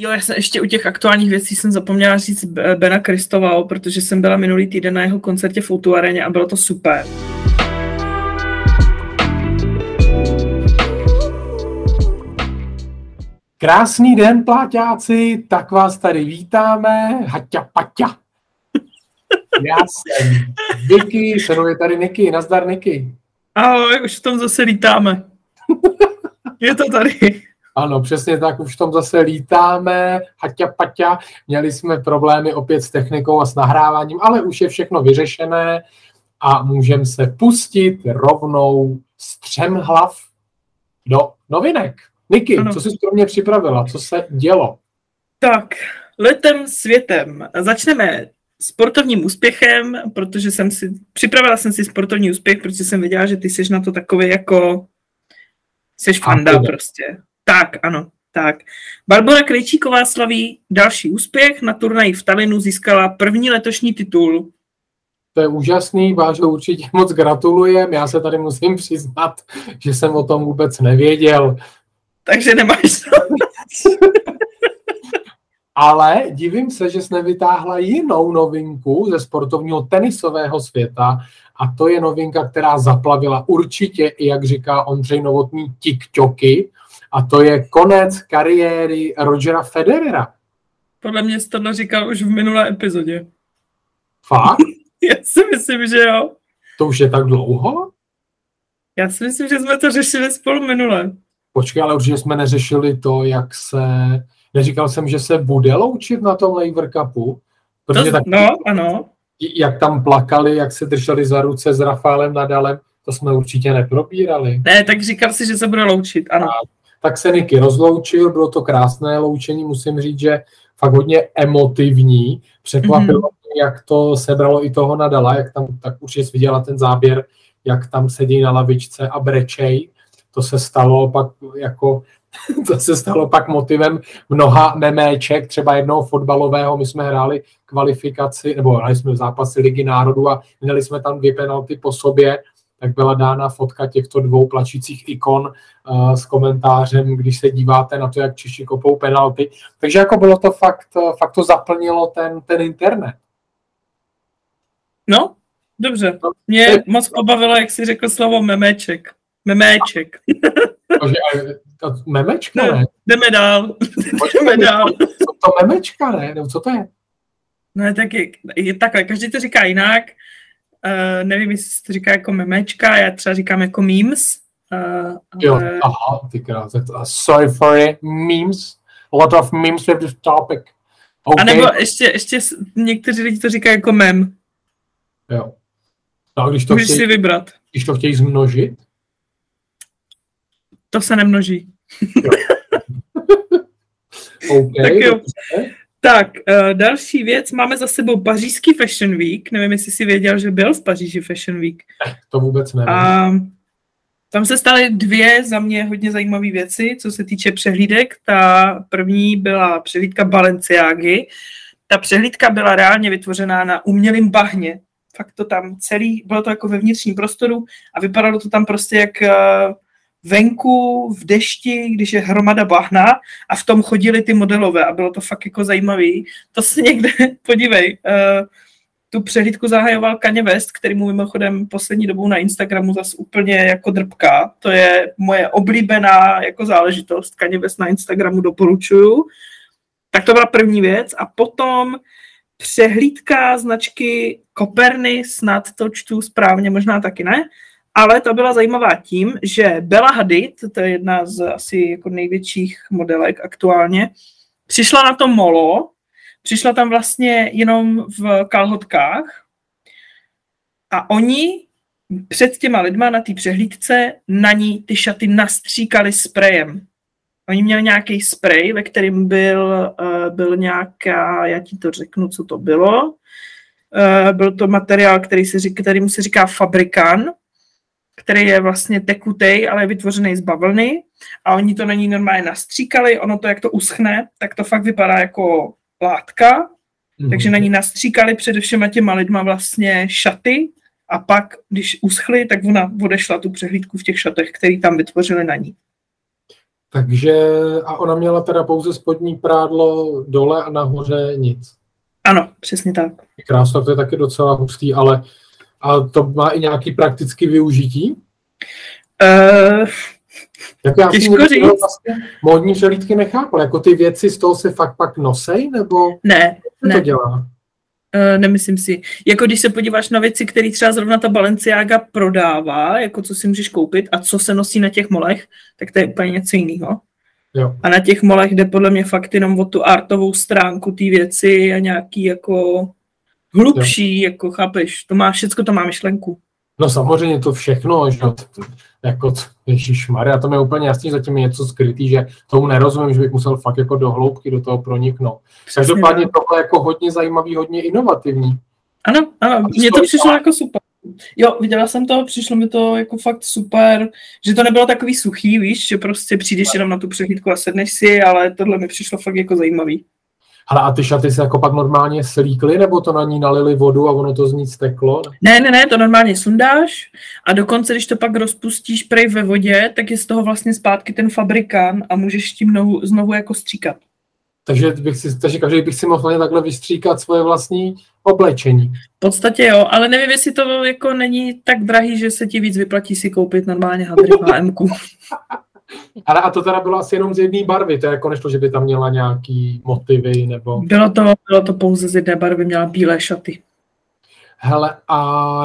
Jo, já jsem ještě u těch aktuálních věcí jsem zapomněla říct Bena Kristoval, protože jsem byla minulý týden na jeho koncertě v Outu Areně a bylo to super. Krásný den, pláťáci, tak vás tady vítáme, haťa paťa. Já jsem Vicky, se tady Niky, nazdar Niky. Ahoj, už v tom zase lítáme. Je to tady. Ano, přesně tak, už v tom zase lítáme, haťa paťa. Měli jsme problémy opět s technikou a s nahráváním, ale už je všechno vyřešené a můžeme se pustit rovnou střemhlav do novinek. Niky, ano. co jsi pro mě připravila? Co se dělo? Tak, letem světem. Začneme sportovním úspěchem, protože jsem si, připravila jsem si sportovní úspěch, protože jsem věděla, že ty jsi na to takový jako, jsi fanda prostě. Tak, ano, tak. Barbara Krejčíková slaví další úspěch. Na turnaji v Talinu získala první letošní titul. To je úžasný, Vážo, určitě moc gratulujem. Já se tady musím přiznat, že jsem o tom vůbec nevěděl. Takže nemáš Ale divím se, že jsi nevytáhla jinou novinku ze sportovního tenisového světa a to je novinka, která zaplavila určitě, jak říká Ondřej Novotný, TikToky a to je konec kariéry Rogera Federera. Podle mě jsi to říkal už v minulé epizodě. Fakt? Já si myslím, že jo. To už je tak dlouho? Já si myslím, že jsme to řešili spolu minule. Počkej, ale určitě jsme neřešili to, jak se... Neříkal jsem, že se bude loučit na tom Laver Cupu? Protože to, tak, no, ano. Jak tam plakali, jak se drželi za ruce s Rafaelem Nadalem, to jsme určitě neprobírali. Ne, tak říkal si, že se bude loučit, ano. A, tak se Niky rozloučil, bylo to krásné loučení, musím říct, že fakt hodně emotivní. Překvapilo mm-hmm. mě, jak to sebralo i toho Nadala, jak tam, tak určitě jsi viděla ten záběr, jak tam sedí na lavičce a brečej. To se stalo pak jako to se stalo pak motivem mnoha meméček, třeba jednoho fotbalového, my jsme hráli kvalifikaci, nebo hráli jsme v zápasy Ligy národů a měli jsme tam dvě penalty po sobě tak byla dána fotka těchto dvou plačících ikon uh, s komentářem, když se díváte na to, jak Češi kopou penalty. Takže jako bylo to fakt, eh, fakt to zaplnilo ten, ten internet. No, dobře. No, Mě je... moc pobavilo, jak jsi řekl slovo memeček. Memeček. memečka, ne? Jdeme dál. jdeme dál. Co to memečka, ne? Nebo co to je? No tak je, je takhle, každý to říká jinak. Uh, nevím, jestli se to říká jako memečka, já třeba říkám jako memes. Uh, jo, ale... aha, ty kráse. Sorry for it, memes. A lot of memes with this topic. Okay. A nebo ještě, ještě někteří lidi to říkají jako mem. Jo. No, a když to Můžeš chtějí, si vybrat. Když to chtějí zmnožit? To se nemnoží. Jo. okay, tak jo. Tak, uh, další věc. Máme za sebou pařížský Fashion Week. Nevím, jestli jsi věděl, že byl v Paříži Fashion Week. To vůbec nevím. A tam se staly dvě za mě hodně zajímavé věci, co se týče přehlídek. Ta první byla přehlídka Balenciágy. Ta přehlídka byla reálně vytvořená na umělém bahně. Fakt to tam celý, bylo to jako ve vnitřním prostoru a vypadalo to tam prostě jak uh, venku v dešti, když je hromada bahna a v tom chodili ty modelové a bylo to fakt jako zajímavý. To si někde, podívej, uh, tu přehlídku zahajoval Kanye West, který mu mimochodem poslední dobou na Instagramu zase úplně jako drbka. To je moje oblíbená jako záležitost. Kanye West na Instagramu doporučuju. Tak to byla první věc. A potom přehlídka značky Koperny, snad to čtu správně, možná taky ne, ale ta byla zajímavá tím, že Bella Hadid, to je jedna z asi jako největších modelek aktuálně, přišla na to molo, přišla tam vlastně jenom v kalhotkách a oni před těma lidma na té přehlídce na ní ty šaty nastříkali sprejem. Oni měli nějaký sprej, ve kterým byl, uh, byl nějaká, já ti to řeknu, co to bylo. Uh, byl to materiál, který se, kterým se říká fabrikan který je vlastně tekutej, ale je vytvořený z bavlny a oni to na ní normálně nastříkali, ono to, jak to uschne, tak to fakt vypadá jako látka, mm-hmm. takže na ní nastříkali před všema těma lidma vlastně šaty a pak, když uschly, tak ona odešla tu přehlídku v těch šatech, který tam vytvořili na ní. Takže a ona měla teda pouze spodní prádlo dole a nahoře nic. Ano, přesně tak. Krásno, to je taky docela hustý, ale a to má i nějaký praktický využití? Uh, jako já těžko říct. Vlastně módní želítky nechápal, jako ty věci z toho se fakt pak nosej, nebo ne, co ne. to dělá? Uh, nemyslím si. Jako když se podíváš na věci, které třeba zrovna ta Balenciaga prodává, jako co si můžeš koupit a co se nosí na těch molech, tak to je úplně něco jiného. Jo. A na těch molech jde podle mě fakt jenom o tu artovou stránku té věci a nějaký jako hlubší, jo. jako chápeš, to má, všecko to má myšlenku. No samozřejmě to všechno, že jako Maria, to mi je úplně jasný, zatím je něco skrytý, že tomu nerozumím, že bych musel fakt jako do hloubky do toho proniknout. Každopádně tohle je jako hodně zajímavý, hodně inovativní. Ano, ano, mně to přišlo jako super. Jo, viděla jsem to, přišlo mi to jako fakt super, že to nebylo takový suchý, víš, že prostě přijdeš jenom na tu přehlídku a sedneš si, ale tohle mi přišlo fakt jako zajímavý. Ale a ty šaty se jako pak normálně slíkly, nebo to na ní nalili vodu a ono to z ní steklo? Ne, ne, ne, to normálně sundáš a dokonce, když to pak rozpustíš prej ve vodě, tak je z toho vlastně zpátky ten fabrikán a můžeš tím znovu, znovu jako stříkat. Takže, bych si, takže každý bych si mohl takhle vystříkat svoje vlastní oblečení. V podstatě jo, ale nevím, jestli to jako není tak drahý, že se ti víc vyplatí si koupit normálně hadry hm Ale a to teda bylo asi jenom z jedné barvy, to je jako nešlo, že by tam měla nějaký motivy nebo... Bylo to, bylo to pouze z jedné barvy, měla bílé šaty. Hele, a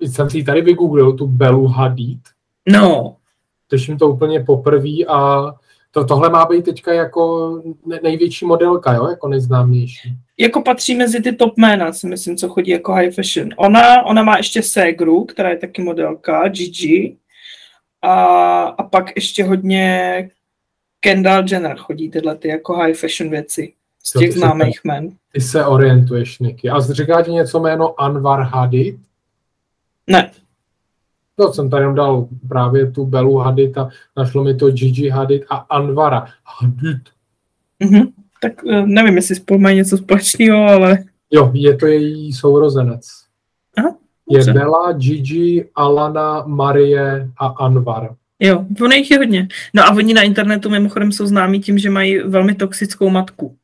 jsem si tady vygooglil tu Belu Hadid. No. Slyším to úplně poprvé a to, tohle má být teďka jako největší modelka, jo, jako nejznámější. Jako patří mezi ty top jména, si myslím, co chodí jako high fashion. Ona, ona má ještě Segru, která je taky modelka, Gigi, a, a pak ještě hodně Kendall Jenner chodí tyhle ty jako high fashion věci z těch známých men. Ty se orientuješ, Niky. A říká ti něco jméno Anwar Hadid? Ne. To jsem tady dal právě tu Belu Hadid a našlo mi to Gigi Hadid a Anvara Hadid. Mm-hmm. Tak eh, nevím, jestli spolu mají něco společného, ale... Jo, je to její sourozenec. Aha, je Bela, Gigi, Alana, Marie a Anvar. Jo, ono jich je hodně. No a oni na internetu mimochodem jsou známí tím, že mají velmi toxickou matku.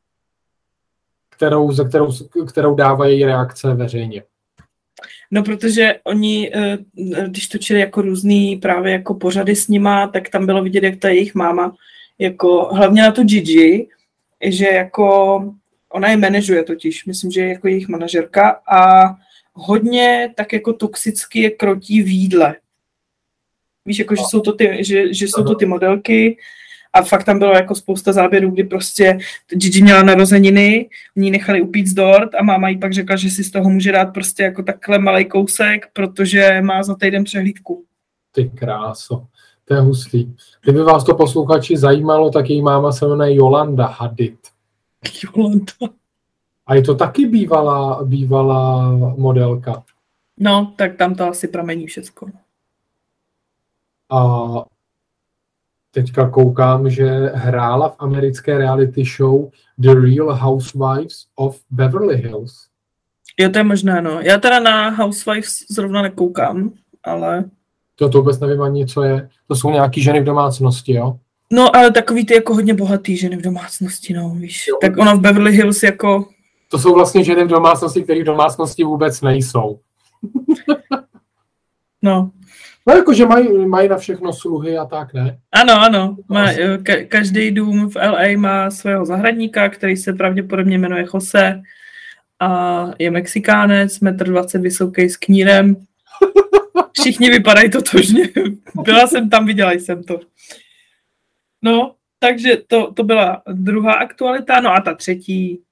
Kterou, za kterou, kterou dávají reakce veřejně. No, protože oni, eh, když točili jako různý právě jako pořady s nima, tak tam bylo vidět, jak ta jejich máma, jako hlavně na to Gigi, že jako ona je manažuje totiž, myslím, že je jako jejich manažerka a hodně tak jako toxicky je krotí v jídle. Víš, jako, že jsou to ty, že, že jsou to ty modelky a fakt tam bylo jako spousta záběrů, kdy prostě Gigi měla narozeniny, ní nechali upít dort a máma jí pak řekla, že si z toho může dát prostě jako takhle malý kousek, protože má za týden přehlídku. Ty kráso, to je hustý. Kdyby vás to posluchači zajímalo, tak její máma se jmenuje Jolanda Hadid. Jolanda. A je to taky bývalá, bývalá modelka. No, tak tam to asi pramení všecko. A teďka koukám, že hrála v americké reality show The Real Housewives of Beverly Hills. Jo, to je možné, no. Já teda na Housewives zrovna nekoukám, ale... To, to vůbec nevím ani, co je. To jsou nějaký ženy v domácnosti, jo? No, ale takový ty jako hodně bohatý ženy v domácnosti, no, víš. Jo. Tak ona v Beverly Hills jako to jsou vlastně ženy v domácnosti, které v domácnosti vůbec nejsou. no. No jakože mají, mají na všechno sluhy a tak, ne? Ano, ano. Má, ka- každý dům v LA má svého zahradníka, který se pravděpodobně jmenuje Jose a je Mexikánec, metr 20 vysoký s knírem. Všichni vypadají totožně. Byla jsem tam, viděla jsem to. No, takže to, to byla druhá aktualita. No a ta třetí,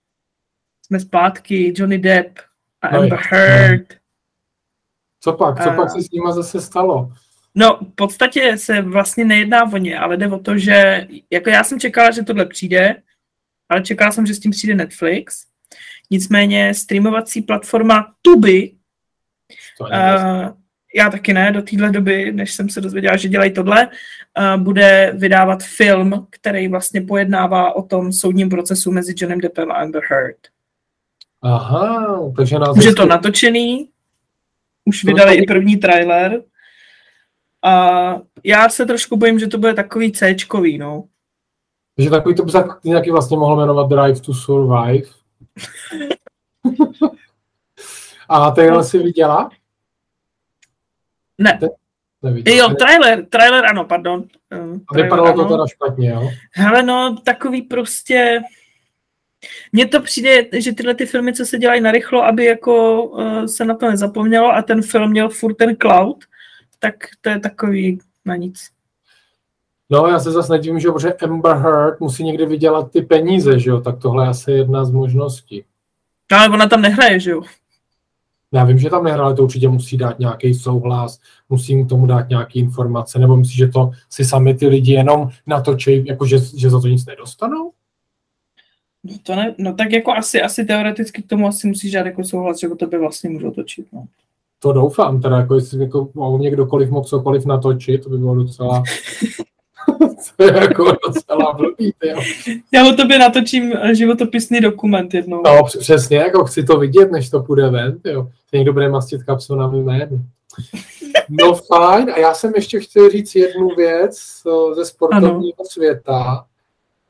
jsme zpátky, Johnny Depp a no Amber Heard. Co pak? Co a... pak se s nima zase stalo? No, v podstatě se vlastně nejedná o ně, ale jde o to, že jako já jsem čekala, že tohle přijde, ale čekala jsem, že s tím přijde Netflix. Nicméně streamovací platforma Tubi, uh, já taky ne, do téhle doby, než jsem se dozvěděla, že dělají tohle, uh, bude vydávat film, který vlastně pojednává o tom soudním procesu mezi Johnem Deppem a Amber Heard. Aha, takže nás... Už je to natočený, už vydali i první trailer A já se trošku bojím, že to bude takový c no. Takže takový to by se nějaký vlastně mohl jmenovat Drive to Survive. A tyhle no. si viděla? Ne. Neviděla. Jo, trailer, trailer ano, pardon. Uh, A vypadalo to teda špatně, jo? Hele, no, takový prostě... Mně to přijde, že tyhle ty filmy, co se dělají narychlo, aby jako uh, se na to nezapomnělo a ten film měl furt ten cloud, tak to je takový na nic. No, já se zase nedivím, že protože Amber Heard musí někdy vydělat ty peníze, že jo, tak tohle je asi jedna z možností. No, ale ona tam nehraje, že jo. Já vím, že tam nehraje, ale to určitě musí dát nějaký souhlas, musí mu tomu dát nějaké informace, nebo myslíš, že to si sami ty lidi jenom natočí, jako že, že za to nic nedostanou? No, to ne, no tak jako asi, asi teoreticky k tomu asi musíš dát jako souhlas, že to by vlastně můžu točit. No. To doufám, teda jako jestli jako, mohl mě kdokoliv mohl cokoliv natočit, to by bylo docela to je jako docela blbý, jo. Já o tobě natočím životopisný dokument jednou. No, přesně, jako chci to vidět, než to půjde ven, jo. Někdo bude mastit kapsu na mým jménu. No fajn, a já jsem ještě chtěl říct jednu věc ze sportovního ano. světa,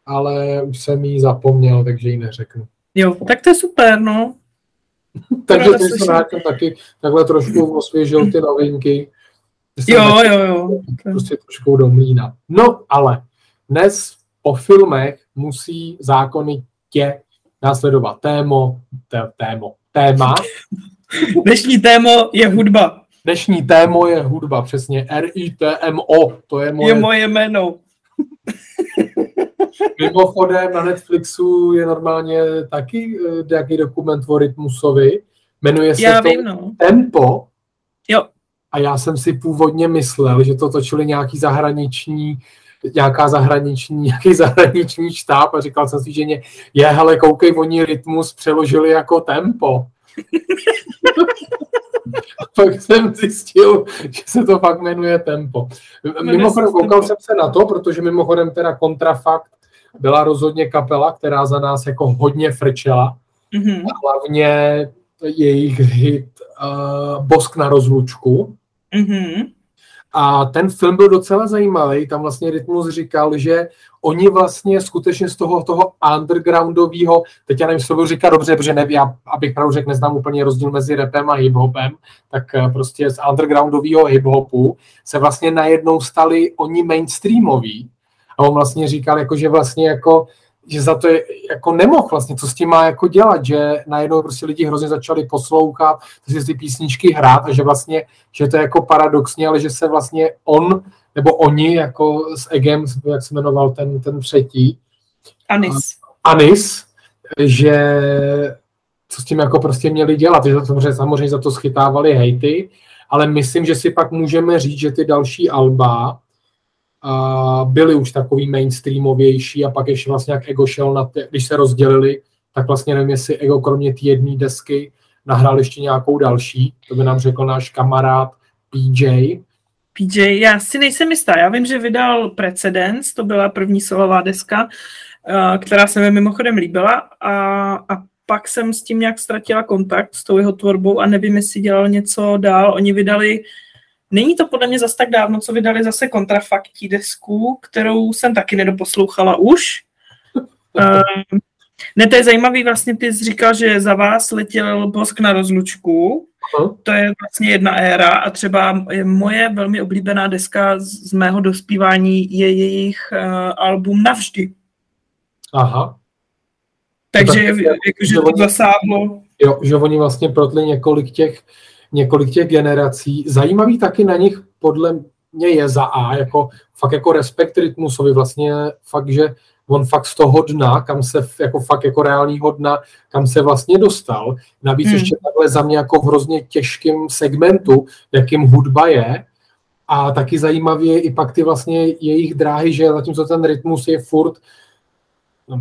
ale už jsem jí zapomněl, takže ji neřeknu. Jo, tak to je super, no. takže ty jsem rád taky takhle trošku osvěžil ty novinky. Jo, jo, jo. Prostě trošku do mlína. No, ale dnes po filmech musí tě následovat témo, té, témo, téma. Dnešní témo je hudba. Dnešní témo je hudba, přesně. R-I-T-M-O, to je moje... Je moje jméno. Mimochodem na Netflixu je normálně taky uh, nějaký dokument o Rytmusovi. Jmenuje se Já to vím, no. Tempo. Jo. A já jsem si původně myslel, že to točili nějaký zahraniční nějaká zahraniční, nějaký zahraniční štáb a říkal jsem si, že mě, je, hele, koukej, oni rytmus přeložili jako tempo. pak jsem zjistil, že se to fakt jmenuje tempo. Mimochodem, koukal jsem se na to, protože mimochodem teda kontrafakt byla rozhodně kapela, která za nás jako hodně frčela. Mm-hmm. Hlavně jejich hit uh, Bosk na rozlučku. Mm-hmm. A ten film byl docela zajímavý, tam vlastně Rytmus říkal, že oni vlastně skutečně z toho, toho undergroundového, teď já nevím, jestli to budu říkat dobře, protože nevím, já, abych pravdu řekl, neznám úplně rozdíl mezi rapem a hiphopem, tak eh, prostě z undergroundového hiphopu se vlastně najednou stali oni mainstreamoví. A on vlastně říkal, jako, že vlastně jako že za to je, jako nemohl vlastně, co s tím má jako dělat, že najednou prostě lidi hrozně začali poslouchat, si ty písničky hrát a že vlastně, že to je jako paradoxně, ale že se vlastně on, nebo oni, jako s Egem, jak se jmenoval ten, ten třetí. Anis. Anis, že co s tím jako prostě měli dělat, že samozřejmě, samozřejmě za to schytávali hejty, ale myslím, že si pak můžeme říct, že ty další alba, a byli už takový mainstreamovější a pak ještě vlastně jak Ego šel, na ty, když se rozdělili, tak vlastně nevím, jestli Ego kromě té jedné desky nahrál ještě nějakou další, to by nám řekl náš kamarád PJ. PJ, já si nejsem jistá, já vím, že vydal Precedence, to byla první solová deska, eh, která se mi mimochodem líbila a, a pak jsem s tím nějak ztratila kontakt s tou jeho tvorbou a nevím, jestli dělal něco dál. Oni vydali Není to podle mě zas tak dávno, co vydali zase kontrafaktí desku, kterou jsem taky nedoposlouchala už. Uh, ne, to je zajímavý, vlastně ty jsi říkal, že za vás letěl Bosk na rozlučku, uh-huh. to je vlastně jedna éra a třeba moje velmi oblíbená deska z mého dospívání je jejich uh, album Navždy. Aha. Takže tak, jakože to zasáhlo. Jo, že oni vlastně protli několik těch několik těch generací. Zajímavý taky na nich podle mě je za A, jako fakt jako respekt rytmusovi, vlastně fakt, že on fakt z toho dna, kam se, jako fakt jako reálního dna, kam se vlastně dostal. Navíc hmm. ještě takhle za mě jako v hrozně těžkém segmentu, jakým hudba je. A taky zajímavý je i pak ty vlastně jejich dráhy, že zatímco ten rytmus je furt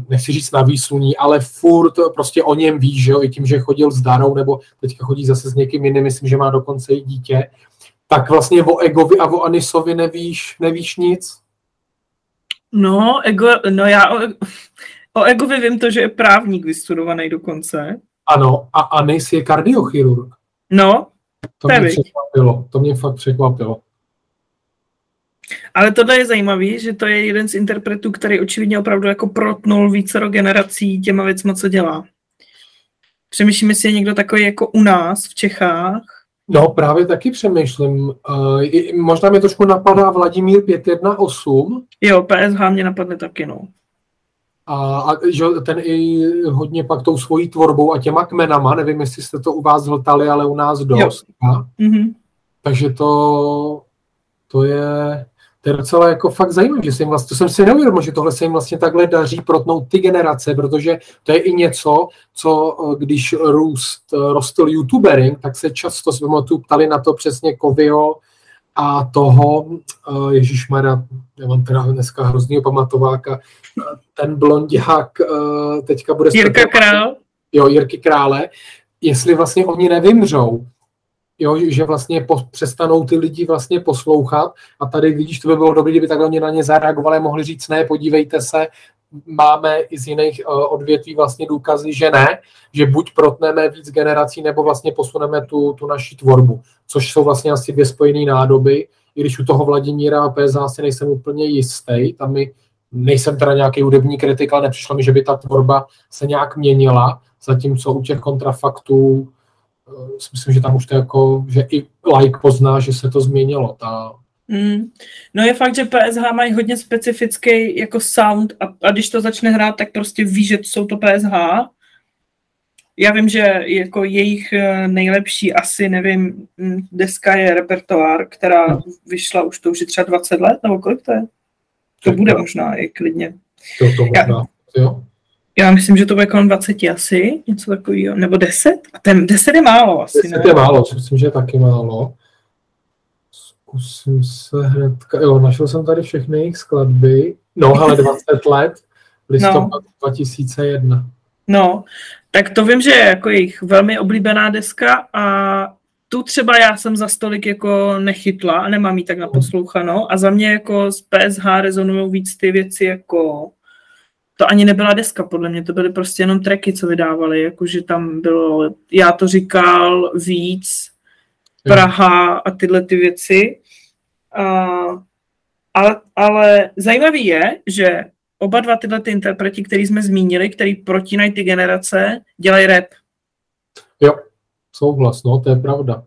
nechci říct na výsluní, ale furt prostě o něm ví, že jo, i tím, že chodil s Darou, nebo teďka chodí zase s někým jiným, myslím, že má dokonce i dítě, tak vlastně o Egovi a o Anisovi nevíš, nevíš nic? No, ego, no já o, o Egovi vím to, že je právník vystudovaný dokonce. Ano, a Anis je kardiochirurg. No, to mě překvapilo, to mě fakt překvapilo. Ale tohle je zajímavý, že to je jeden z interpretů, který očividně opravdu jako protnul vícero generací těma věcma, co dělá. Přemýšlím, jestli je někdo takový jako u nás v Čechách. No právě taky přemýšlím. Uh, možná mě trošku napadá Vladimír 518. Jo, PSH mě napadne taky, no. A, a že ten i hodně pak tou svojí tvorbou a těma kmenama, nevím, jestli jste to u vás hltali, ale u nás dost. Mm-hmm. Takže to, to je, to je docela jako fakt zajímavé, že se jim vlastně, to jsem si neuvědomil, že tohle se jim vlastně takhle daří protnout ty generace, protože to je i něco, co když růst, rostl youtubering, tak se často s ptali na to přesně Kovio, a toho, uh, Ježíš Mara, já mám teda dneska hroznýho pamatováka, ten blondiák teďka bude... Jirka Král? Jo, Jirky Krále, jestli vlastně oni nevymřou, jo, že vlastně po, přestanou ty lidi vlastně poslouchat. A tady vidíš, to by bylo dobré, kdyby takhle oni na ně zareagovali, mohli říct ne, podívejte se, máme i z jiných uh, odvětví vlastně důkazy, že ne, že buď protneme víc generací, nebo vlastně posuneme tu, tu naši tvorbu, což jsou vlastně asi dvě spojené nádoby, i když u toho Vladimíra a PSH asi nejsem úplně jistý, tam mi nejsem teda nějaký hudební kritik, ale nepřišlo mi, že by ta tvorba se nějak měnila, zatímco u těch kontrafaktů uh, myslím, že tam už to jako, že i like pozná, že se to změnilo, ta, Mm. No je fakt, že PSH mají hodně specifický jako sound a, a když to začne hrát, tak prostě ví, že jsou to PSH. Já vím, že jako jejich eh, nejlepší asi, nevím, mm, deska je repertoár, která no. vyšla už to už je třeba 20 let, nebo kolik to je? To tak bude to. možná i klidně. To, to možná, já, jo. Já myslím, že to bude kolem 20 asi, něco takového, nebo 10? A ten 10 je málo asi, 10 ne? je málo, myslím, že je taky málo. Zkusím se hnedka, jo, našel jsem tady všechny jejich skladby. No, ale 20 let, listopad no. 2001. No, tak to vím, že je jako jejich velmi oblíbená deska a tu třeba já jsem za stolik jako nechytla a nemám ji tak naposlouchanou a za mě jako z PSH rezonují víc ty věci jako to ani nebyla deska, podle mě, to byly prostě jenom tracky, co vydávali, jakože tam bylo, já to říkal víc, Praha a tyhle ty věci. A, ale, ale zajímavý je, že oba dva tyhle ty interpreti, který jsme zmínili, který protínají ty generace, dělají rap. Jo, souhlas, no, to je pravda.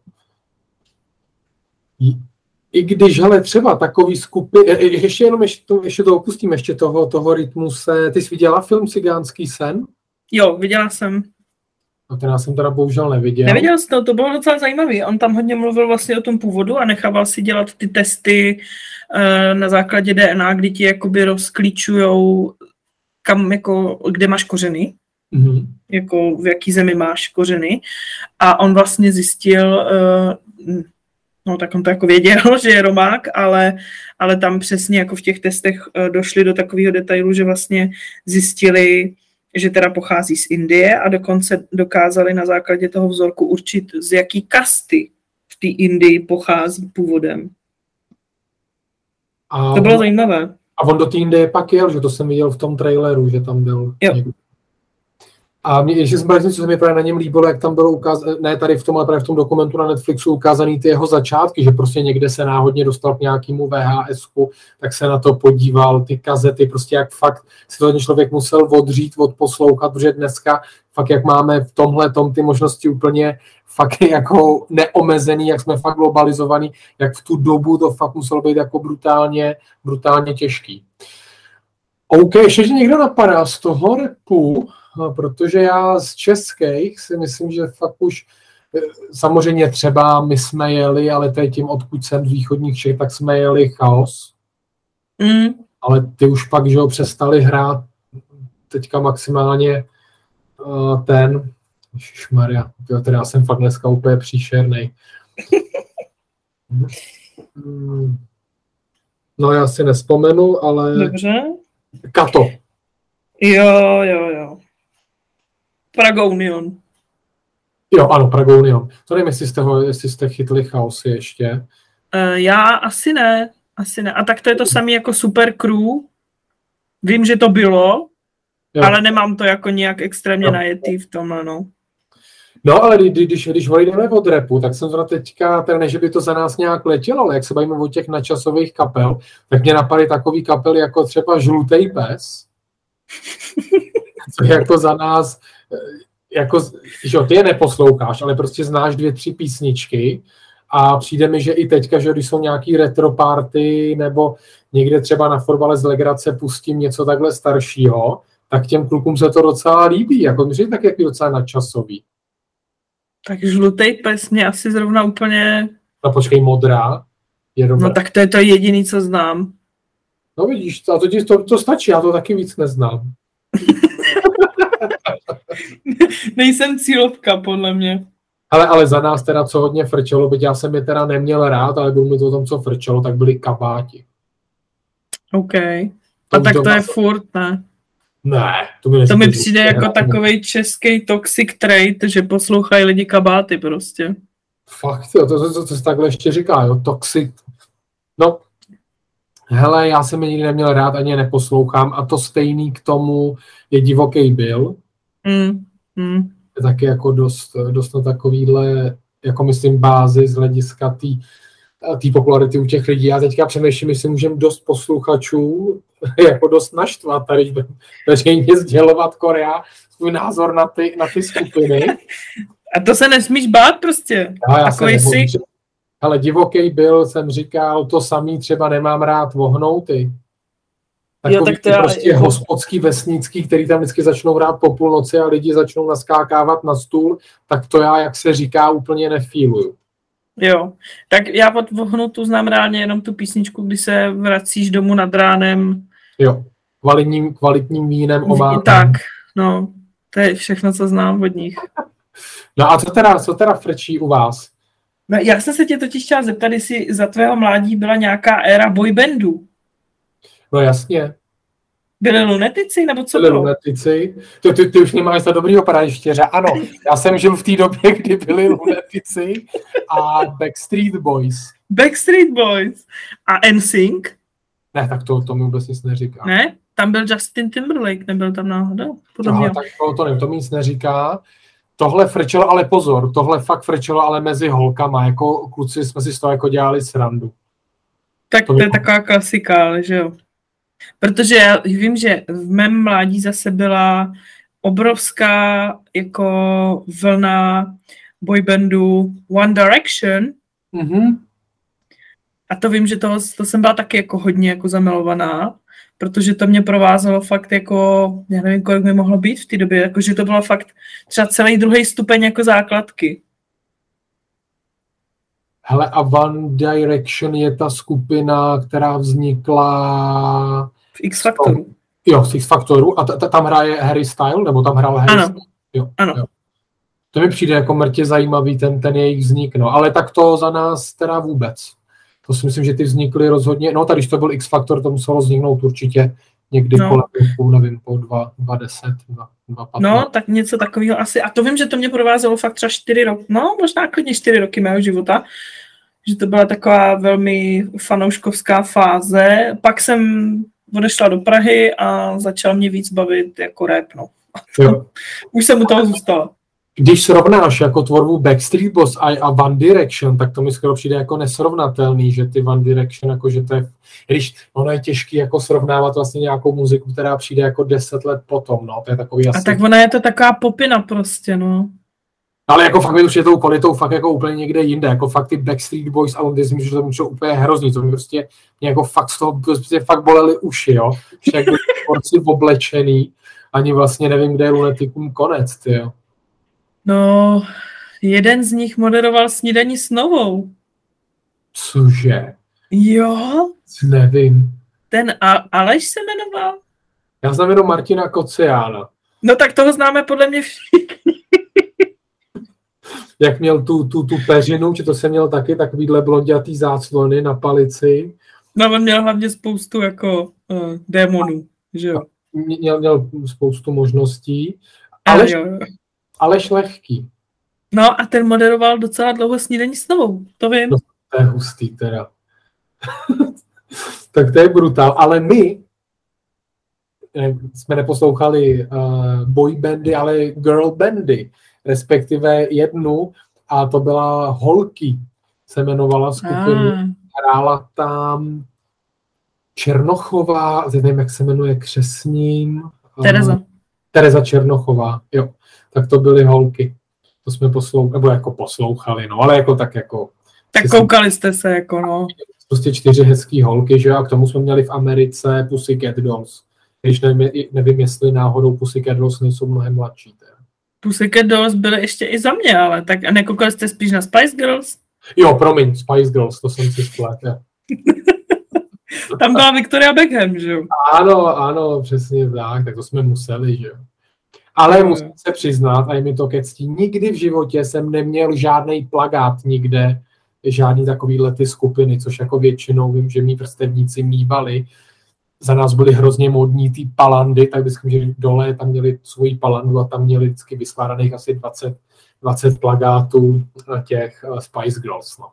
I když, ale třeba takový skupin, e, e, ještě jenom, ještě to, ještě to opustím, ještě toho, toho rytmu se, ty jsi viděla film Cigánský sen? Jo, viděla jsem. A ten já jsem teda bohužel neviděl. Neviděl jsi to, to bylo docela zajímavý. On tam hodně mluvil vlastně o tom původu a nechával si dělat ty testy uh, na základě DNA, kdy ti jakoby rozklíčujou, kam, jako, kde máš kořeny. Mm-hmm. Jako v jaký zemi máš kořeny. A on vlastně zjistil, uh, no tak on to jako věděl, že je Romák, ale, ale tam přesně jako v těch testech uh, došli do takového detailu, že vlastně zjistili, že teda pochází z Indie a dokonce dokázali na základě toho vzorku určit, z jaký kasty v té Indii pochází původem. A to bylo zajímavé. A on do té Indie pak jel, že to jsem viděl v tom traileru, že tam byl jo. někdo. A mě, ještě jsem co se mi právě na něm líbilo, jak tam bylo ukázané, ne tady v tom, ale právě v tom dokumentu na Netflixu ukázaný ty jeho začátky, že prostě někde se náhodně dostal k nějakému vhs tak se na to podíval, ty kazety, prostě jak fakt si to ten člověk musel odřít, odposlouchat, protože dneska fakt jak máme v tomhle tom ty možnosti úplně fakt jako neomezený, jak jsme fakt globalizovaný, jak v tu dobu to fakt muselo být jako brutálně, brutálně těžký. OK, ještě někdo napadá z toho repu, protože já z českých si myslím, že fakt už eh, samozřejmě třeba my jsme jeli, ale to je tím, odkud jsem z východních Čech, tak jsme jeli chaos. Mm. Ale ty už pak, že ho přestali hrát teďka maximálně uh, ten, Maria, teda já jsem fakt dneska úplně příšerný. Mm. No já si nespomenu, ale... Dobře. Kato. Jo, jo, jo. Pragonion. Jo, ano, Pragonion. To nevím, jestli jste, ho, jestli jste chytli chaosy ještě. Uh, já asi ne, asi ne. A tak to je to samé jako Super Crew. Vím, že to bylo, jo. ale nemám to jako nějak extrémně jo. najetý v tom, no. No, ale kdy, když, když odejdeme od repu, tak jsem zrovna teďka, teda ne, že by to za nás nějak letělo, ale jak se bavíme o těch načasových kapel, tak mě napadaly takový kapely jako třeba Žlutý pes, co jako za nás, jako, že ty je neposloucháš, ale prostě znáš dvě, tři písničky a přijde mi, že i teďka, že když jsou nějaký retro party nebo někde třeba na fotbale z legrace pustím něco takhle staršího, tak těm klukům se to docela líbí, jako mi tak jak docela nadčasový. Tak žlutý pes mě asi zrovna úplně... No počkej, modrá je dobré. No tak to je to jediný, co znám. No vidíš, a to, to, to stačí, já to taky víc neznám. Nejsem cílovka, podle mě. Ale, ale za nás teda, co hodně frčelo, byť já jsem je teda neměl rád, ale budu mít o tom, co frčelo, tak byli kabáti. OK. A tak to je furt, ne? Ne, to mi, to mi přijde jako takový český toxic trade, že poslouchají lidi kabáty prostě. Fakt, jo, to, to, to, to se takhle ještě říká, jo, toxic. No, hele, já jsem je nikdy neměl rád, ani je neposlouchám a to stejný k tomu je divoký byl. Mm, mm. Je taky jako dost, dost na takovýhle, jako myslím, bázi z hlediska té té popularity u těch lidí. Já teďka přemýšlím, jestli můžeme dost posluchačů jako dost naštvat tady veřejně sdělovat Korea svůj názor na ty, na ty skupiny. A to se nesmíš bát prostě. Já, já se jsi... Ale divoký byl, jsem říkal, to samý třeba nemám rád vohnouty. Takový jo, tak to já, prostě jako... hospodský, vesnický, který tam vždycky začnou hrát po půlnoci a lidi začnou naskákávat na stůl, tak to já, jak se říká, úplně nefíluju. Jo, tak já od vohnutu znám reálně jenom tu písničku, kdy se vracíš domů nad ránem. Jo, kvalitním, kvalitním vínem omákem. Tak, no, to je všechno, co znám od nich. No a co teda, co teda frčí u vás? No, já jsem se tě totiž chtěla zeptat, jestli za tvého mládí byla nějaká éra boybandů. No jasně. Byli lunetici, nebo co byli bylo? lunetici. To, ty, ty už nemáš za dobrýho prajištěře. Ano, já jsem žil v té době, kdy byli lunetici a Backstreet Boys. Backstreet Boys. A NSYNC? Ne, tak to, to mi vůbec nic neříká. Ne? Tam byl Justin Timberlake, nebyl tam náhodou? Aha, tak to, to, nevím, to mi nic neříká. Tohle frčelo, ale pozor, tohle fakt frčelo, ale mezi holkama, jako kluci jsme si z toho jako dělali srandu. Tak to, to je taková klasika, že jo. Protože já vím, že v mém mládí zase byla obrovská jako vlna boybandu One Direction. Mm-hmm. A to vím, že to, to jsem byla taky jako hodně jako zamilovaná, protože to mě provázelo fakt jako, já nevím, kolik mi mohlo být v té době, jako že to bylo fakt třeba celý druhý stupeň jako základky. Hele, a One Direction je ta skupina, která vznikla... V X Factoru. Jo, v X Factoru. A t- t- tam hraje Harry Style, nebo tam hrál Harry ano. Style? Jo, ano. Jo. To mi přijde jako mrtě zajímavý, ten, ten jejich vznik. No. Ale tak to za nás teda vůbec. To si myslím, že ty vznikly rozhodně, no tady, když to byl X Factor, to muselo vzniknout určitě někdy no. kolem, nevím, po 2.10, 2.15. No, tak něco takového asi. A to vím, že to mě provázelo fakt třeba 4 roky, no možná klidně 4 roky mého života, že to byla taková velmi fanouškovská fáze. Pak jsem odešla do Prahy a začal mě víc bavit jako rap, no. Jo. Už jsem u toho zůstala když srovnáš jako tvorbu Backstreet Boys a, a One Direction, tak to mi skoro přijde jako nesrovnatelný, že ty One Direction, jako že to je, když ono je těžký jako srovnávat vlastně nějakou muziku, která přijde jako deset let potom, no, to je takový asi... A tak ona je to taková popina prostě, no. Ale jako fakt mi je tou kvalitou fakt jako úplně někde jinde, jako fakt ty Backstreet Boys a on myslím, že to můžou úplně hrozný, to mi prostě mě jako fakt z toho prostě fakt bolely uši, jo, že jak byli oblečený, ani vlastně nevím, kde je Lunaticum konec, ty jo. No, jeden z nich moderoval snídaní s novou. Cože? Jo. Nevím. Ten A- Aleš se jmenoval? Já znám jenom Martina Kociána. No tak toho známe podle mě všichni. Jak měl tu, tu, tu peřinu, či to jsem měl taky, takovýhle blondětý záclony na palici. No on měl hlavně spoustu jako uh, démonů, že jo? Měl, měl spoustu možností. Ale Aleš Lehký. No a ten moderoval docela dlouho snídaní s novou, to vím. No, to je hustý teda. tak to je brutál, ale my jsme neposlouchali uh, boy bandy, ale girl bandy. respektive jednu, a to byla Holky, se jmenovala skupina. Ah. Hrála tam Černochová, nevím, jak se jmenuje křesním. Tereza. Tereza Černochová, jo. Tak to byly holky. To jsme poslouchali, nebo jako poslouchali, no, ale jako tak jako... Tak koukali jste se, jako no. Prostě čtyři hezký holky, že jo, a k tomu jsme měli v Americe Pussycat Dolls. Když nevím, nevím jestli náhodou Pussycat Dolls nejsou mnohem mladší. Teda. Pussycat Dolls byly ještě i za mě, ale tak a nekoukali jste spíš na Spice Girls? Jo, promiň, Spice Girls, to jsem si splet, Tam byla Victoria Beckham, že jo? Ano, ano, přesně tak, tak to jsme museli, že jo. Ale no. musím se přiznat, a je mi to ke ctí, nikdy v životě jsem neměl žádný plagát nikde, žádný takovýhle ty skupiny, což jako většinou vím, že mý vrstevníci mývali. Za nás byly hrozně modní ty palandy, tak vždycky, že dole tam měli svoji palandu a tam měli vždycky vyskládaných asi 20, 20 plagátů těch eh, Spice Girls. No.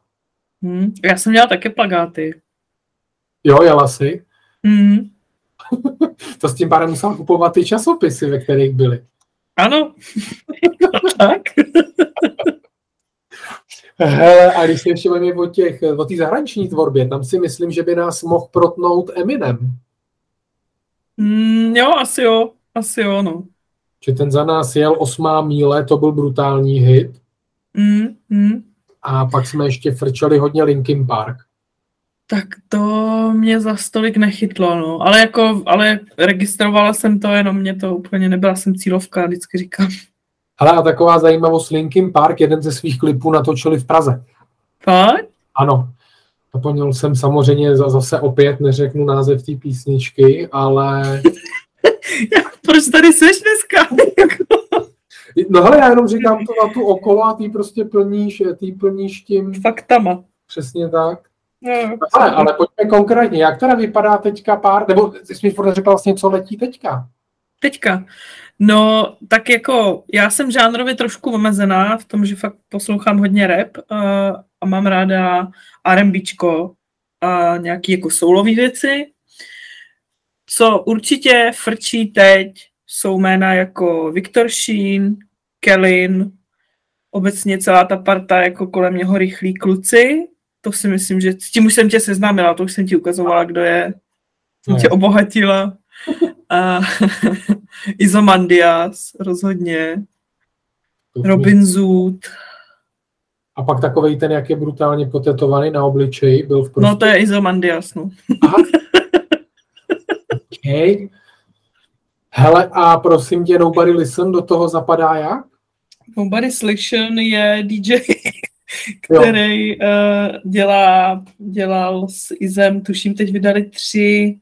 Hmm, já jsem měla také plagáty. Jo, jela si? Hmm. to s tím pádem musel kupovat ty časopisy, ve kterých byly. Ano, tak. Hele, a když se ještě bavíme o těch, o té zahraniční tvorbě, tam si myslím, že by nás mohl protnout Eminem. Mm, jo, asi jo, asi jo, no. Že ten za nás jel osmá míle, to byl brutální hit. Mm, mm. A pak jsme ještě frčeli hodně Linkin Park. Tak to mě za stolik nechytlo, no. Ale jako, ale registrovala jsem to, jenom mě to úplně nebyla jsem cílovka, vždycky říkám. Ale a taková zajímavost, Linkin Park jeden ze svých klipů natočili v Praze. Fakt? Ano. Zapomněl jsem samozřejmě zase opět, neřeknu název té písničky, ale... Proč tady seš dneska? no hele, já jenom říkám to na tu okolo a ty prostě plníš, ty plníš tím... Faktama. Přesně tak. No, ale, ale pojďme konkrétně, jak teda vypadá teďka pár, nebo jsi mi furt řekl vlastně, co letí teďka? Teďka. No, tak jako já jsem žánrově trošku omezená v tom, že fakt poslouchám hodně rap uh, a mám ráda R&Bčko a nějaký jako soulový věci. Co určitě frčí teď, jsou jména jako Viktor Sheen, Kellin, obecně celá ta parta jako kolem něho rychlí kluci. To si myslím, že s tím už jsem tě seznámila, to už jsem ti ukazovala, kdo je. Jsem tě obohatila. A Izomandias rozhodně. Robin Zoot. A pak takový ten, jak je brutálně potetovaný na obličeji, byl v prostě... No to je Izomandias, no. Aha. okay. Hele, a prosím tě, Nobody Listen do toho zapadá jak? Nobody Listen je DJ, který uh, dělá, dělal s Izem, tuším, teď vydali tři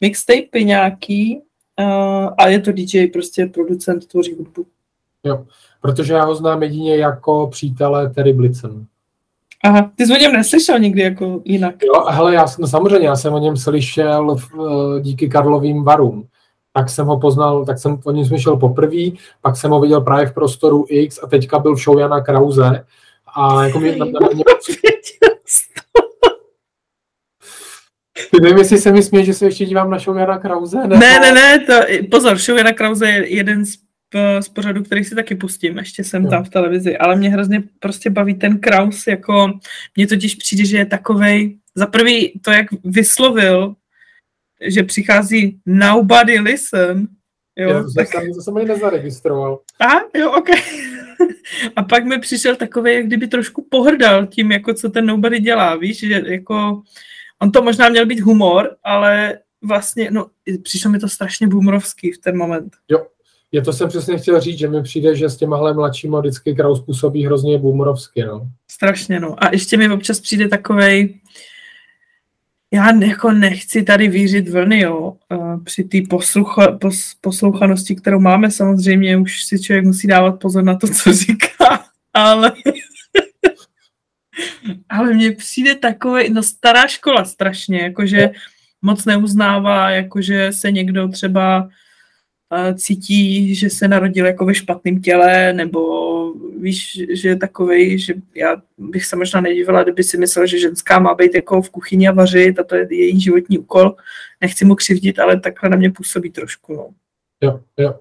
mixtapy nějaký uh, a je to DJ, prostě producent, tvoří hudbu. Jo, protože já ho znám jedině jako přítele Terry Blitzen. Aha, ty jsi o něm neslyšel nikdy jako jinak. Jo, hele, já, no samozřejmě, já jsem o něm slyšel v, uh, díky Karlovým varům. Tak jsem ho poznal, tak jsem o něm slyšel poprvé, pak jsem ho viděl právě v prostoru X a teďka byl v show Jana Krause. A jako mě, na mě Ty nevím, jestli se mi směje, že se ještě dívám na show Jana Krause. Ne, ne, ne, ne to, pozor, show Jana Krause je jeden z, z pořadů, který si taky pustím, ještě jsem no. tam v televizi, ale mě hrozně prostě baví ten Kraus, jako mně totiž přijde, že je takovej, za prvý to, jak vyslovil, že přichází nobody listen, Jo, jo tak... jsem, to jsem ani nezaregistroval. A, jo, ok. A pak mi přišel takový, jak kdyby trošku pohrdal tím, jako co ten nobody dělá, víš, že jako On to možná měl být humor, ale vlastně, no, přišlo mi to strašně boomerovský v ten moment. Jo, je to jsem přesně chtěl říct, že mi přijde, že s těmahle mladšíma vždycky Kraus působí hrozně boomerovsky, no. Strašně, no. A ještě mi občas přijde takovej, já jako nechci tady vířit vlny, jo. Při té poslucha, pos, poslouchanosti, kterou máme, samozřejmě už si člověk musí dávat pozor na to, co říká, ale ale mně přijde takový, no stará škola strašně, jakože moc neuznává, jakože se někdo třeba uh, cítí, že se narodil jako ve špatném těle, nebo víš, že je takovej, že já bych se možná nedívala, kdyby si myslel, že ženská má být jako v kuchyni a vařit a to je její životní úkol. Nechci mu křivdit, ale takhle na mě působí trošku. No. Jo, jo.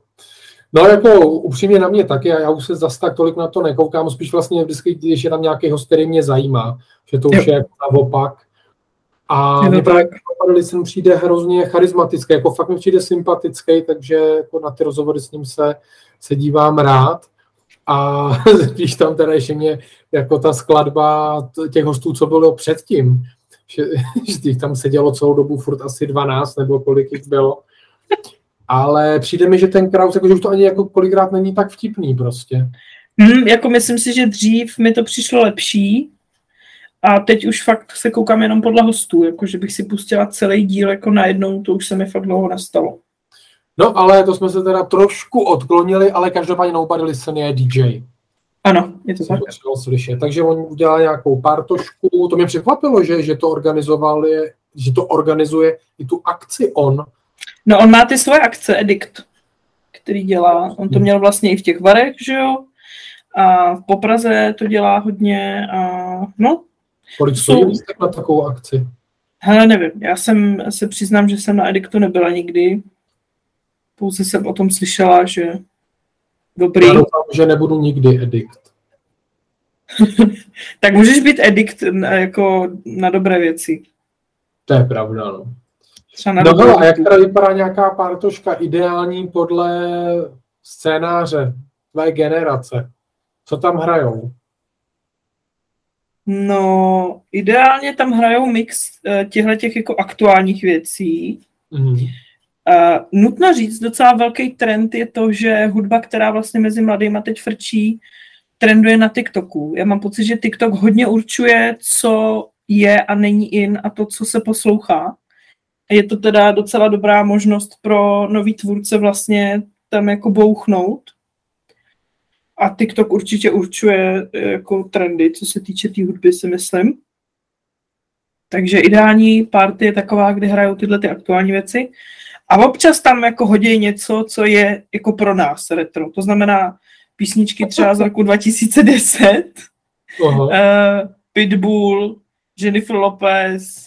No jako upřímně na mě taky, já už se zase tak tolik na to nekoukám, spíš vlastně vždycky, když je tam nějaký host, který mě zajímá, že to už jo. je jako naopak. A mě právě Listen přijde hrozně charismatický, jako fakt mi přijde sympatický, takže jako na ty rozhovory s ním se, se dívám rád. A když tam teda ještě mě jako ta skladba těch hostů, co bylo předtím, že, že těch tam sedělo celou dobu furt asi 12 nebo kolik jich bylo, ale přijde mi, že ten Kraus, jako, že už to ani jako kolikrát není tak vtipný prostě. Mm, jako myslím si, že dřív mi to přišlo lepší a teď už fakt se koukám jenom podle hostů, jako že bych si pustila celý díl jako najednou, to už se mi fakt dlouho nastalo. No ale to jsme se teda trošku odklonili, ale každopádně Nobody Listen je DJ. Ano, je to tak. Slyšet. Takže on udělal nějakou partošku, to mě překvapilo, že, že to organizoval, je, že to organizuje i tu akci on, No on má ty svoje akce, Edict, který dělá. On to měl vlastně i v těch varech, že jo? A v Popraze to dělá hodně a no. Kolik jsou... na takovou akci? Hele, nevím. Já jsem se přiznám, že jsem na Edictu nebyla nikdy. Pouze jsem o tom slyšela, že dobrý. Já doufám, že nebudu nikdy Edict. tak můžeš být Edict jako na dobré věci. To je pravda, no. Třeba no hele, a jak teda vypadá nějaká partoška ideální podle scénáře tvé generace? Co tam hrajou? No, ideálně tam hrajou mix uh, těchto těch jako aktuálních věcí. Mm. Uh, nutno říct, docela velký trend je to, že hudba, která vlastně mezi mladými teď frčí, trenduje na TikToku. Já mám pocit, že TikTok hodně určuje, co je a není in a to, co se poslouchá je to teda docela dobrá možnost pro nový tvůrce vlastně tam jako bouchnout. A TikTok určitě určuje eh, jako trendy, co se týče té tý hudby, si myslím. Takže ideální party je taková, kdy hrajou tyhle ty aktuální věci. A občas tam jako hodí něco, co je jako pro nás retro. To znamená písničky třeba z roku 2010. Uh, Pitbull, Jennifer Lopez,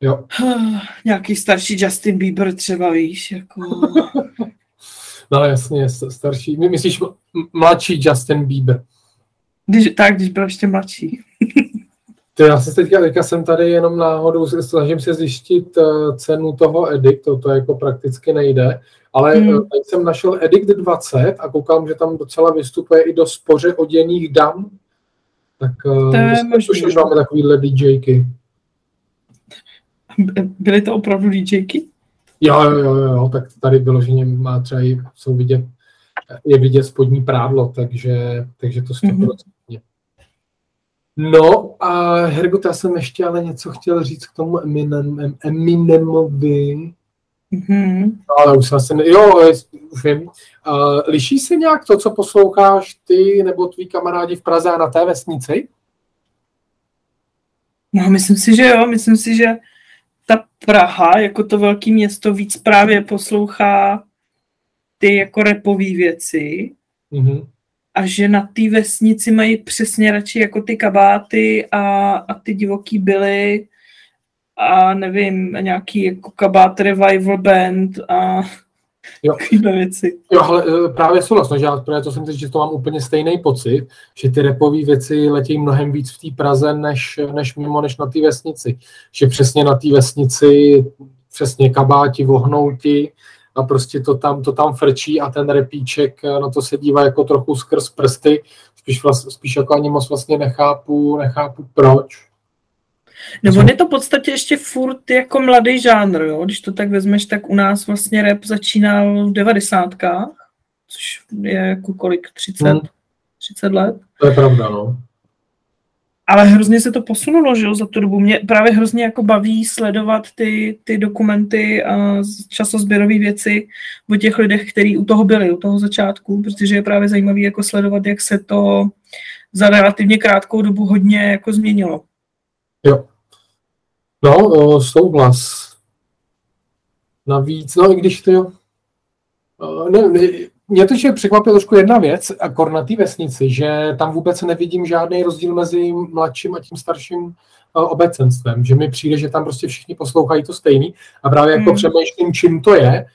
Jo. Nějaký starší Justin Bieber třeba, víš, jako... no jasně, starší. Myslíš mladší Justin Bieber? Když, tak, když byl ještě mladší. to já se teďka, teďka jsem tady jenom náhodou, snažím se zjistit uh, cenu toho Edict, to, to jako prakticky nejde, ale hmm. uh, teď jsem našel Edict 20 a koukám, že tam docela vystupuje i do spoře oděných dam. Tak uh, to je možný. že máme takovýhle DJky. Byly to opravdu DJky? Jo, jo, jo, jo, tak tady vyloženě má třeba i, jsou vidět, je vidět spodní prádlo, takže, takže to 100%. Mm-hmm. No a Hergut, já jsem ještě ale něco chtěl říct k tomu Eminem, Eminemovi. Mm-hmm. No, ale už jsem jo, už vím. Uh, liší se nějak to, co posloucháš ty nebo tví kamarádi v Praze a na té vesnici? No, myslím si, že jo, myslím si, že ta Praha, jako to velké město, víc právě poslouchá ty jako repové věci mm-hmm. A že na té vesnici mají přesně radši jako ty kabáty a, a ty divoký byly a nevím, nějaký jako kabát revival band a Jo. věci. Jo, ale e, právě souhlasno, že já právě to jsem teď, že to mám úplně stejný pocit, že ty repové věci letí mnohem víc v té Praze, než, než mimo, než na té vesnici. Že přesně na té vesnici přesně kabáti, vohnouti a prostě to tam, to tam frčí a ten repíček e, na to se dívá jako trochu skrz prsty, spíš, vlast, spíš jako ani moc vlastně nechápu, nechápu proč. No on je to v podstatě ještě furt jako mladý žánr, jo? když to tak vezmeš, tak u nás vlastně rap začínal v devadesátkách, což je jako kolik, 30, hmm. 30 let. To je pravda, no. Ale hrozně se to posunulo, že jo, za tu dobu. Mě právě hrozně jako baví sledovat ty, ty dokumenty a časozběrové věci o těch lidech, kteří u toho byli, u toho začátku, protože je právě zajímavé jako sledovat, jak se to za relativně krátkou dobu hodně jako změnilo. Jo. No, souhlas. Navíc, no i když to... Ne, ne, mě to že překvapila trošku jedna věc, a na té vesnici, že tam vůbec nevidím žádný rozdíl mezi mladším a tím starším obecenstvem, že mi přijde, že tam prostě všichni poslouchají to stejný a právě jako hmm. přemýšlím, čím to je,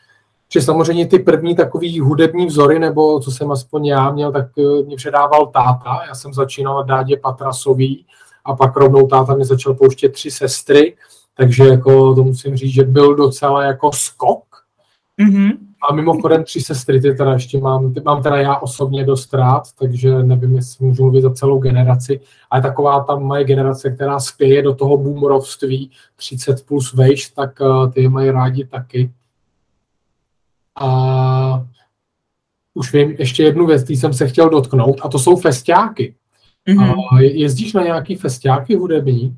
že samozřejmě ty první takový hudební vzory, nebo co jsem aspoň já měl, tak eh, mě předával táta. Já jsem začínal na Dádě Patrasový a pak rovnou táta mě začal pouštět tři sestry, takže jako to musím říct, že byl docela jako skok. Mm-hmm. A mimochodem tři sestry, ty teda ještě mám, ty mám teda já osobně dost rád, takže nevím, jestli můžu mluvit za celou generaci, ale taková ta moje generace, která spěje do toho boomerovství 30 plus vejš, tak uh, ty mají rádi taky. A už vím, ještě jednu věc, který jsem se chtěl dotknout, a to jsou festiáky. Mm-hmm. A jezdíš na nějaký festiáky hudební?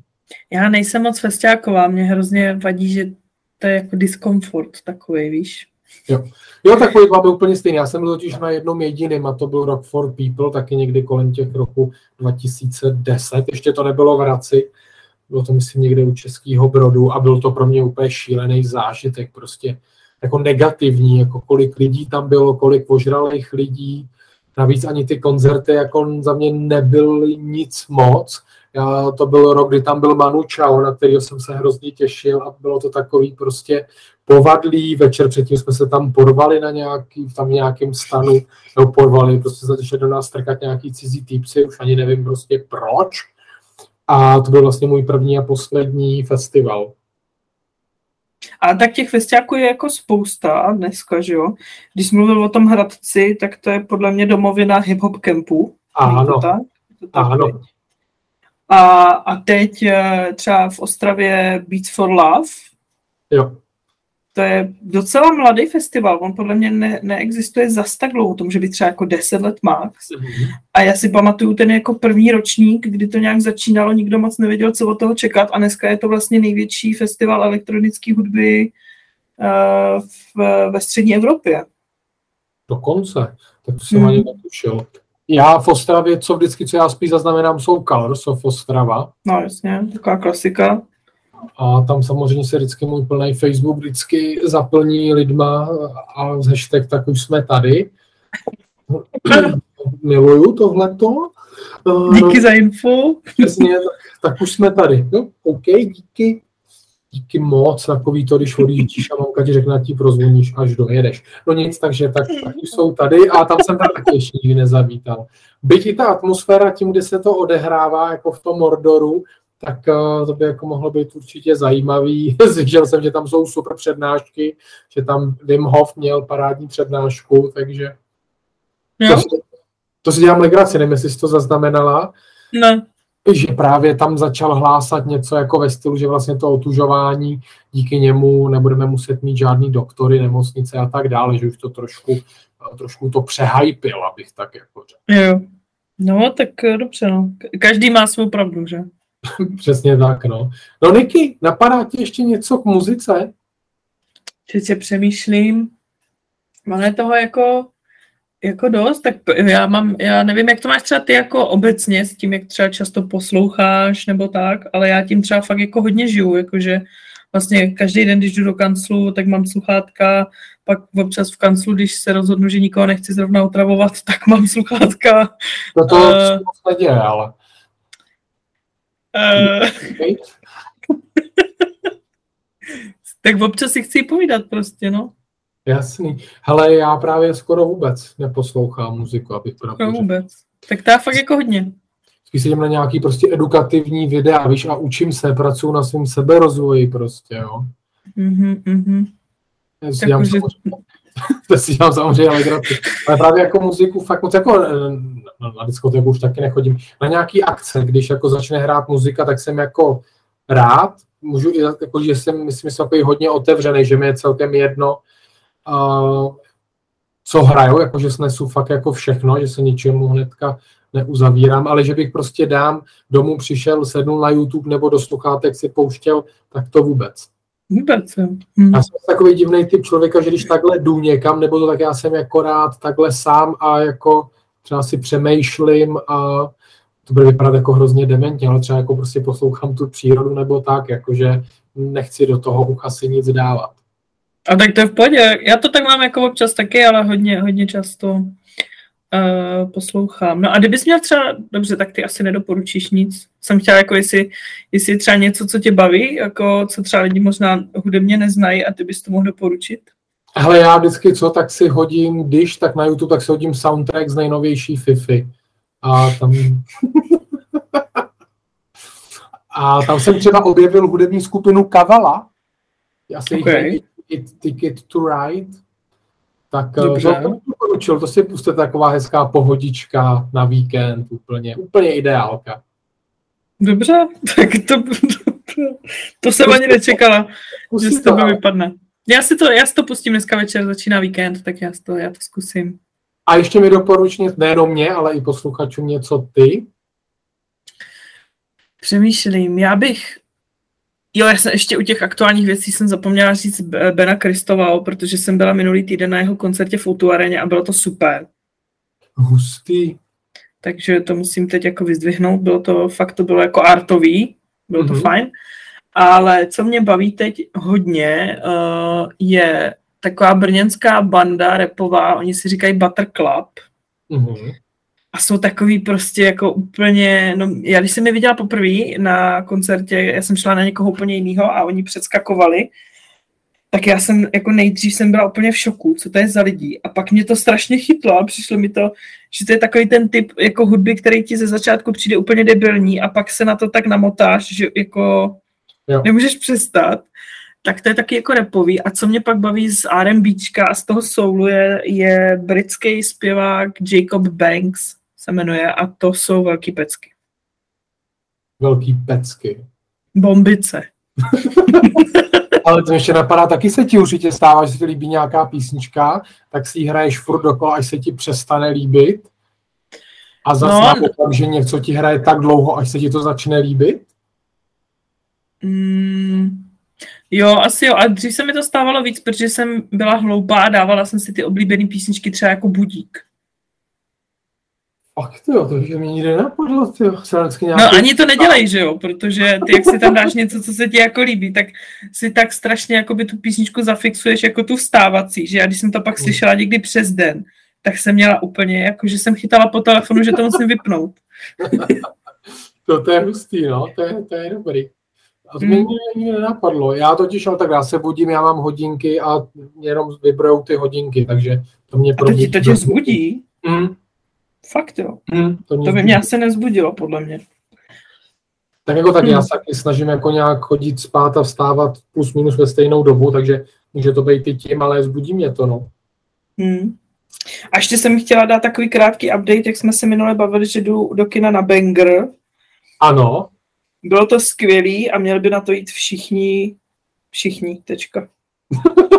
Já nejsem moc festiáková, mě hrozně vadí, že to je jako diskomfort takový, víš. Jo. jo, takový máme úplně stejný. Já jsem byl totiž na jednom jediném a to byl Rock for People, taky někdy kolem těch roku 2010. Ještě to nebylo v Hradci, bylo to myslím někde u Českého Brodu a byl to pro mě úplně šílený zážitek, prostě jako negativní, jako kolik lidí tam bylo, kolik požralých lidí. Navíc ani ty koncerty jako za mě nebyly nic moc. Já, to byl rok, kdy tam byl Manu Chao, na kterého jsem se hrozně těšil a bylo to takový prostě povadlý. Večer předtím jsme se tam porvali na nějaký, tam nějakém stanu, nebo porvali, prostě začali do nás strkat nějaký cizí týpci, už ani nevím prostě proč. A to byl vlastně můj první a poslední festival. A tak těch festiáků je jako spousta dneska, že jo? Když jsi mluvil o tom Hradci, tak to je podle mě domovina hip-hop kempu. Ano, tak? ano. A, a teď eh, třeba v Ostravě Beats for Love. Jo to je docela mladý festival, on podle mě ne, neexistuje zas tak dlouho, to může být třeba jako 10 let max. Mm-hmm. A já si pamatuju ten jako první ročník, kdy to nějak začínalo, nikdo moc nevěděl, co od toho čekat a dneska je to vlastně největší festival elektronické hudby uh, v, ve střední Evropě. Dokonce, tak to jsem mm. ani netušil. Já v Ostravě, co vždycky, co já spíš zaznamenám, jsou Colors of Ostrava. No jasně, taková klasika a tam samozřejmě se vždycky můj plný Facebook vždycky zaplní lidma a z hashtag tak už jsme tady. Miluju tohleto. Díky za info. Přesně, tak, už jsme tady. No, OK, díky. Díky moc, takový to, když odjíždíš a mamka ti řekne, ti prozvoníš, až dojedeš. No nic, takže tak, tak už jsou tady a tam jsem taky ještě nikdy nezavítal. Byť i ta atmosféra tím, kde se to odehrává, jako v tom Mordoru, tak uh, to by jako mohlo být určitě zajímavý. Slyšel jsem, že tam jsou super přednášky, že tam Wim Hof měl parádní přednášku, takže jo. To, to si dělám legraci, nevím, jestli jsi to zaznamenala. Ne. Že právě tam začal hlásat něco jako ve stylu, že vlastně to otužování díky němu nebudeme muset mít žádný doktory, nemocnice a tak dále, že už to trošku, trošku to přehypil, abych tak jako řekl. Jo. No, tak eh, dobře, no. Každý má svou pravdu, že? Přesně tak, no. No Niky, napadá ti ještě něco k muzice? Že přemýšlím. Máme toho jako, jako dost, tak já mám, já nevím, jak to máš třeba ty jako obecně s tím, jak třeba často posloucháš nebo tak, ale já tím třeba fakt jako hodně žiju, jakože vlastně každý den, když jdu do kanclu, tak mám sluchátka, pak občas v kanclu, když se rozhodnu, že nikoho nechci zrovna otravovat, tak mám sluchátka. No to uh, neděje, ale. Uh, tak občas si chci povídat prostě, no. Jasný. Hele, já právě skoro vůbec neposlouchám muziku, abych pravdu Skoro vůbec. Tak to fakt jako hodně. Spíš sedím na nějaký prostě edukativní videa, víš, a učím se, pracuji na svém seberozvoji prostě, jo. Mhm, mhm. Já si dělám, samozřejmě, to si dělám samozřejmě legraci. Ale právě jako muziku fakt moc jako na diskotéku už taky nechodím, na nějaký akce, když jako začne hrát muzika, tak jsem jako rád, můžu, jako, že jsem, myslím, jsem takový hodně otevřený, že mi je celkem jedno, uh, co hrajou, jako že snesu fakt jako všechno, že se ničemu hnedka neuzavírám, ale že bych prostě dám domů přišel, sednul na YouTube nebo do sluchátek si pouštěl, tak to vůbec. Vůbec, jo. Hm. Já jsem takový divný typ člověka, že když takhle jdu někam, nebo to tak já jsem jako rád takhle sám a jako třeba si přemýšlím a to bude vypadat jako hrozně dementně, ale třeba jako prostě poslouchám tu přírodu nebo tak, jakože nechci do toho ucha si nic dávat. A tak to je v pohodě. Já to tak mám jako občas taky, ale hodně, hodně často uh, poslouchám. No a kdybys měl třeba, dobře, tak ty asi nedoporučíš nic. Jsem chtěla jako, jestli, jestli třeba něco, co tě baví, jako co třeba lidi možná hudebně neznají a ty bys to mohl doporučit. Hele, já vždycky co, tak si hodím, když, tak na YouTube, tak si hodím soundtrack z nejnovější Fifi. A tam... a tam jsem třeba objevil hudební skupinu Kavala. Já si okay. jich it, Ticket to Ride. Tak eh, Dobře. to doporučil, to si puste taková hezká pohodička na víkend, úplně, úplně ideálka. Dobře, tak to, to, to jsem ani nečekala, že z tebe vypadne. Já si, to, já si to pustím dneska večer, začíná víkend, tak já to, já to zkusím. A ještě mi doporuč nejenom mě, ale i posluchačům něco ty. Přemýšlím, já bych Jo, já jsem ještě u těch aktuálních věcí jsem zapomněla říct Bena Kristoval, protože jsem byla minulý týden na jeho koncertě v Outu Areně a bylo to super. Hustý. Takže to musím teď jako vyzdvihnout. Bylo to, fakt to bylo jako artový, bylo mm-hmm. to mhm. fajn. Ale co mě baví teď hodně, uh, je taková brněnská banda repová, oni si říkají Butter Club. Mm-hmm. A jsou takový prostě jako úplně, no já když jsem je viděla poprvé na koncertě, já jsem šla na někoho úplně jiného a oni předskakovali, tak já jsem jako nejdřív jsem byla úplně v šoku, co to je za lidí. A pak mě to strašně chytlo a přišlo mi to, že to je takový ten typ jako hudby, který ti ze začátku přijde úplně debilní a pak se na to tak namotáš, že jako jo. nemůžeš přestat. Tak to je taky jako repový. A co mě pak baví z R&Bčka a z toho soulu je, je britský zpěvák Jacob Banks se jmenuje a to jsou velký pecky. Velký pecky. Bombice. Ale to ještě napadá, taky se ti určitě stává, že se ti líbí nějaká písnička, tak si ji hraješ furt dokola, až se ti přestane líbit. A zase no, že něco ti hraje tak dlouho, až se ti to začne líbit? Mm, jo, asi jo. A dřív se mi to stávalo víc, protože jsem byla hloupá a dávala jsem si ty oblíbené písničky třeba jako budík. Ach jo, to že mi nikdy nenapadlo, ty nějaký... No ani to nedělej, že jo, protože ty, jak si tam dáš něco, co se ti jako líbí, tak si tak strašně jako by tu písničku zafixuješ jako tu vstávací, že já když jsem to pak slyšela někdy přes den, tak jsem měla úplně, jako že jsem chytala po telefonu, že to musím vypnout. to, to je hustý, no, to je, to je dobrý. A to mě hmm. nikdy nenapadlo. Já totiž, ale tak já se budím, já mám hodinky a jenom vybrojou ty hodinky, takže to mě probudí. A to, ti, to tě zbudí? Mm. Fakt jo. Hmm, to, to by mě asi nezbudilo, podle mě. Tak jako tak hmm. já se taky snažím jako nějak chodit spát a vstávat plus minus ve stejnou dobu, takže může to být i tím, ale zbudí mě to, no. Hmm. A ještě jsem chtěla dát takový krátký update, jak jsme se minule bavili, že jdu do kina na Banger. Ano. Bylo to skvělý a měli by na to jít všichni, všichni, tečka.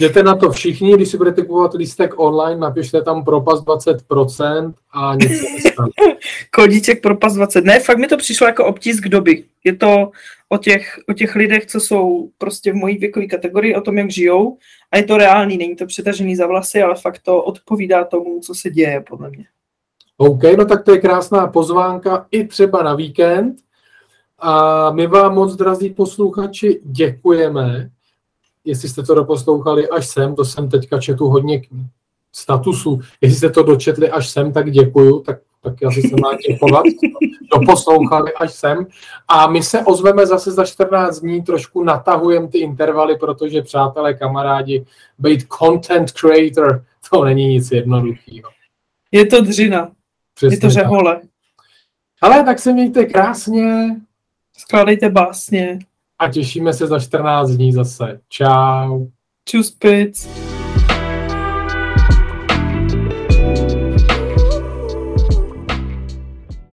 Jděte na to všichni, když si budete kupovat lístek online, napište tam propas 20% a nestane. Kodíček propas 20. Ne, fakt mi to přišlo jako obtisk doby. Je to o těch, o těch lidech, co jsou prostě v mojí věkové kategorii, o tom, jak žijou a je to reálný, není to přetažený za vlasy, ale fakt to odpovídá tomu, co se děje, podle mě. OK, no tak to je krásná pozvánka i třeba na víkend. A my vám moc, drazí posluchači, děkujeme jestli jste to doposlouchali až sem, to jsem teďka četu hodně statusů, jestli jste to dočetli až sem, tak děkuju, tak, tak já si se mám děkovat, doposlouchali až sem. A my se ozveme zase za 14 dní, trošku natahujeme ty intervaly, protože přátelé, kamarádi, být content creator, to není nic jednoduchého. Je to dřina. Přesně je to řehole. Ale tak se mějte krásně. Skládejte básně a těšíme se za 14 dní zase. Čau. Čus, pic.